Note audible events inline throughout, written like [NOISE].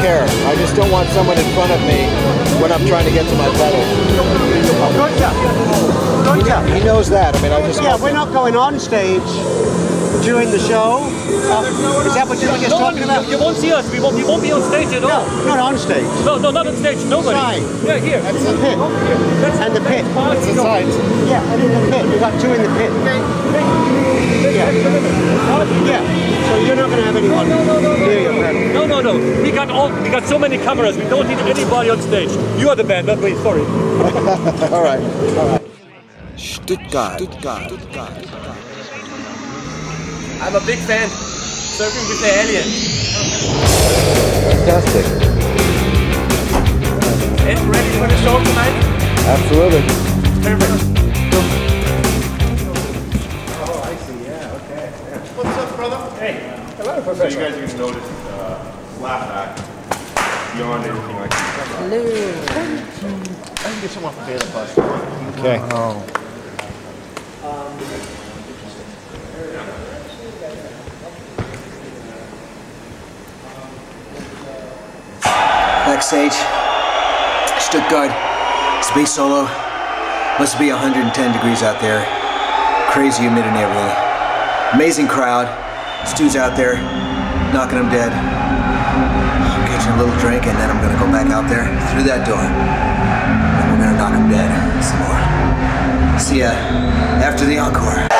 care. I just don't want someone in front of me when I'm trying to get to my pedal. Gotcha. Gotcha. He knows that. I mean, I just Yeah, we're not going on stage during the show. Uh, is that what you were just No one, talking about? you, you won't see us. We won't, we won't be on stage at all. No, not on stage. No, no, not on stage. Nobody. Side. Yeah, here. That's the pit. And the pit. That's the side. Yeah, and in the pit. We've got two in the pit. Yeah. Yeah. So you're not going to have anyone near your pedal. No, no, no. We got all. We got so many cameras. We don't need anybody on stage. You are the band, not me. Sorry. [LAUGHS] All right. Stuttgart. Stuttgart. Stuttgart. I'm a big fan. Surfing with the alien. Fantastic. And ready for the show tonight? Absolutely. Perfect. Oh, I see. Yeah. Okay. Yeah. What's up, brother? Hey. Hello, Professor. So you guys are going to uh, notice uh, slapback beyond anything I can I can get someone from Baylor Bus. Okay. Backstage. Stuttgart. Space solo. Must be 110 degrees out there. Crazy humidity and everything. Amazing crowd. Stu's out there, knocking them dead. A little drink and then I'm gonna go back out there through that door. And we're gonna knock him dead some more. See ya after the encore.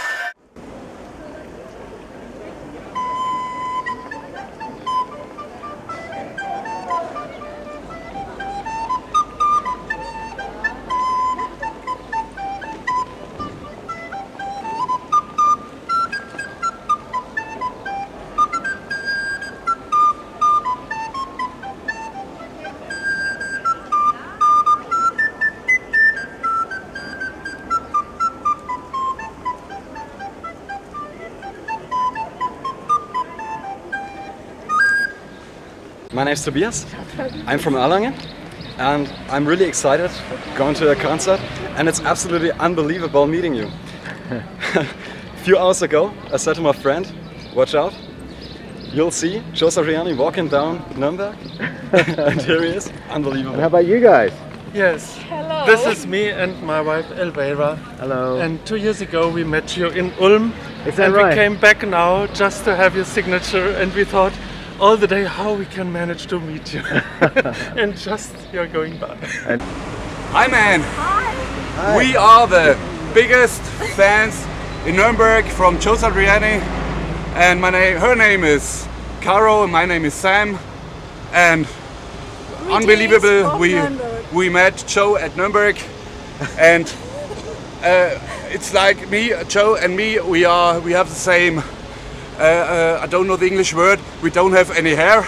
My name's Tobias. I'm from Erlangen and I'm really excited going to a concert and it's absolutely unbelievable meeting you. a [LAUGHS] few hours ago, I said to my friend, watch out, you'll see Joe Satriani walking down Nuremberg [LAUGHS] and here he is, unbelievable. How about you guys? Yes. Hello. This is me and my wife Elvira. Hello. And two years ago we met you in Ulm. Is that and right? we came back now just to have your signature and we thought all the day how we can manage to meet you. [LAUGHS] and just you're going by. Hi man! Hi. We are the biggest fans in Nuremberg from Joe Satriani and my name, her name is Caro and my name is Sam and unbelievable we we met Joe at Nuremberg and uh, it's like me Joe and me we are we have the same Uh, uh, I don't know the English word. We don't have any hair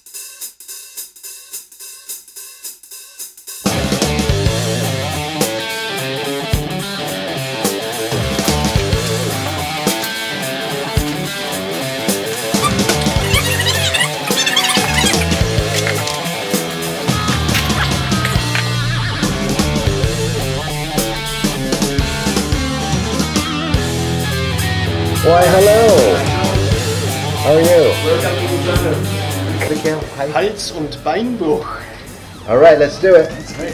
Why, hello. How are you? Hals- und Beinbruch. All right, let's do it. Put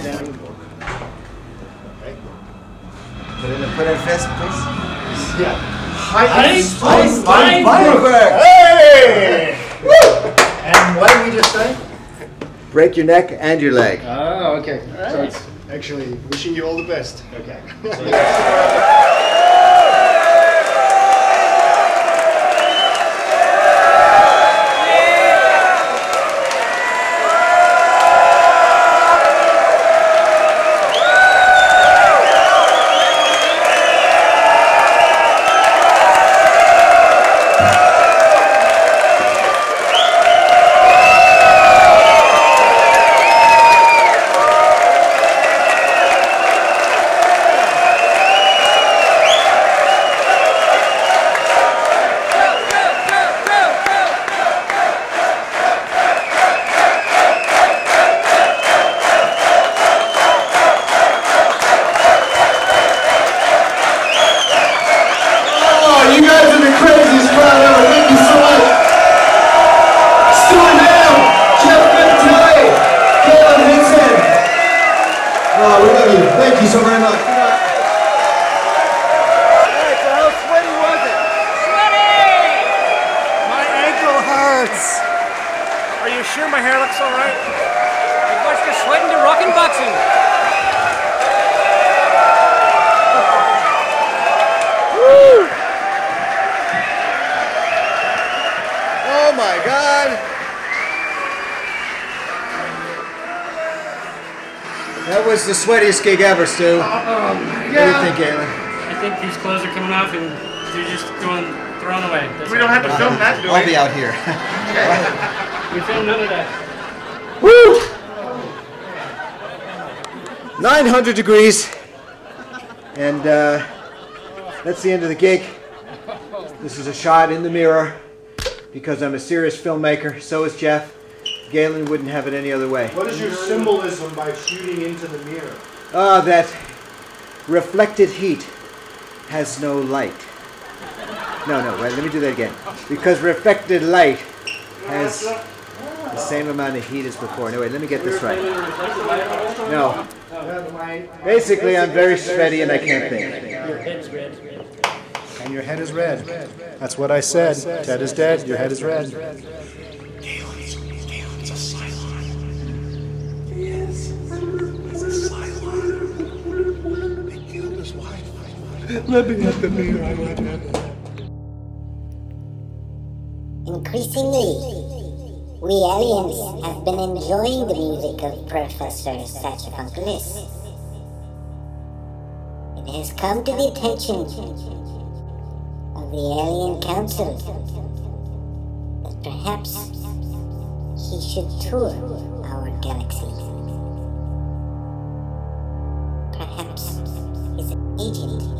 in, put in fist, please. Ja. Hals- und Beinbruch. Hey! and what did we just say? Break your neck and your leg. Oh, okay. So it's actually wishing you all the best. Okay. [LAUGHS] Thank you so very much. Right, so how sweaty was it? Sweaty! My ankle hurts. Are you sure my hair looks all right? I watched the sweating to rockin' boxing. Woo! Oh my God. That was the sweatiest gig ever, Stu. What do you think, Galen? I think these clothes are coming off and they're just going thrown away. That's We don't have to film that, do I'll we? be out here. [LAUGHS] [LAUGHS] We filmed none of that. Woo! 900 degrees. And uh, that's the end of the gig. This is a shot in the mirror because I'm a serious filmmaker. So is Jeff. Galen wouldn't have it any other way. What is your symbolism by shooting into the mirror? Ah, that reflected heat has no light. No, no, wait, let me do that again. Because reflected light has the same amount of heat as before. No, wait, let me get this right. No. Basically, I'm very sweaty and I can't think. Your head's red. red. And your head is red. That's what I said. Ted is dead. Your head is red. Increasingly, we aliens have been enjoying the music of Professor Satchafunkilus. It has come to the attention of the Alien Council that perhaps he should tour our galaxy. Perhaps his agent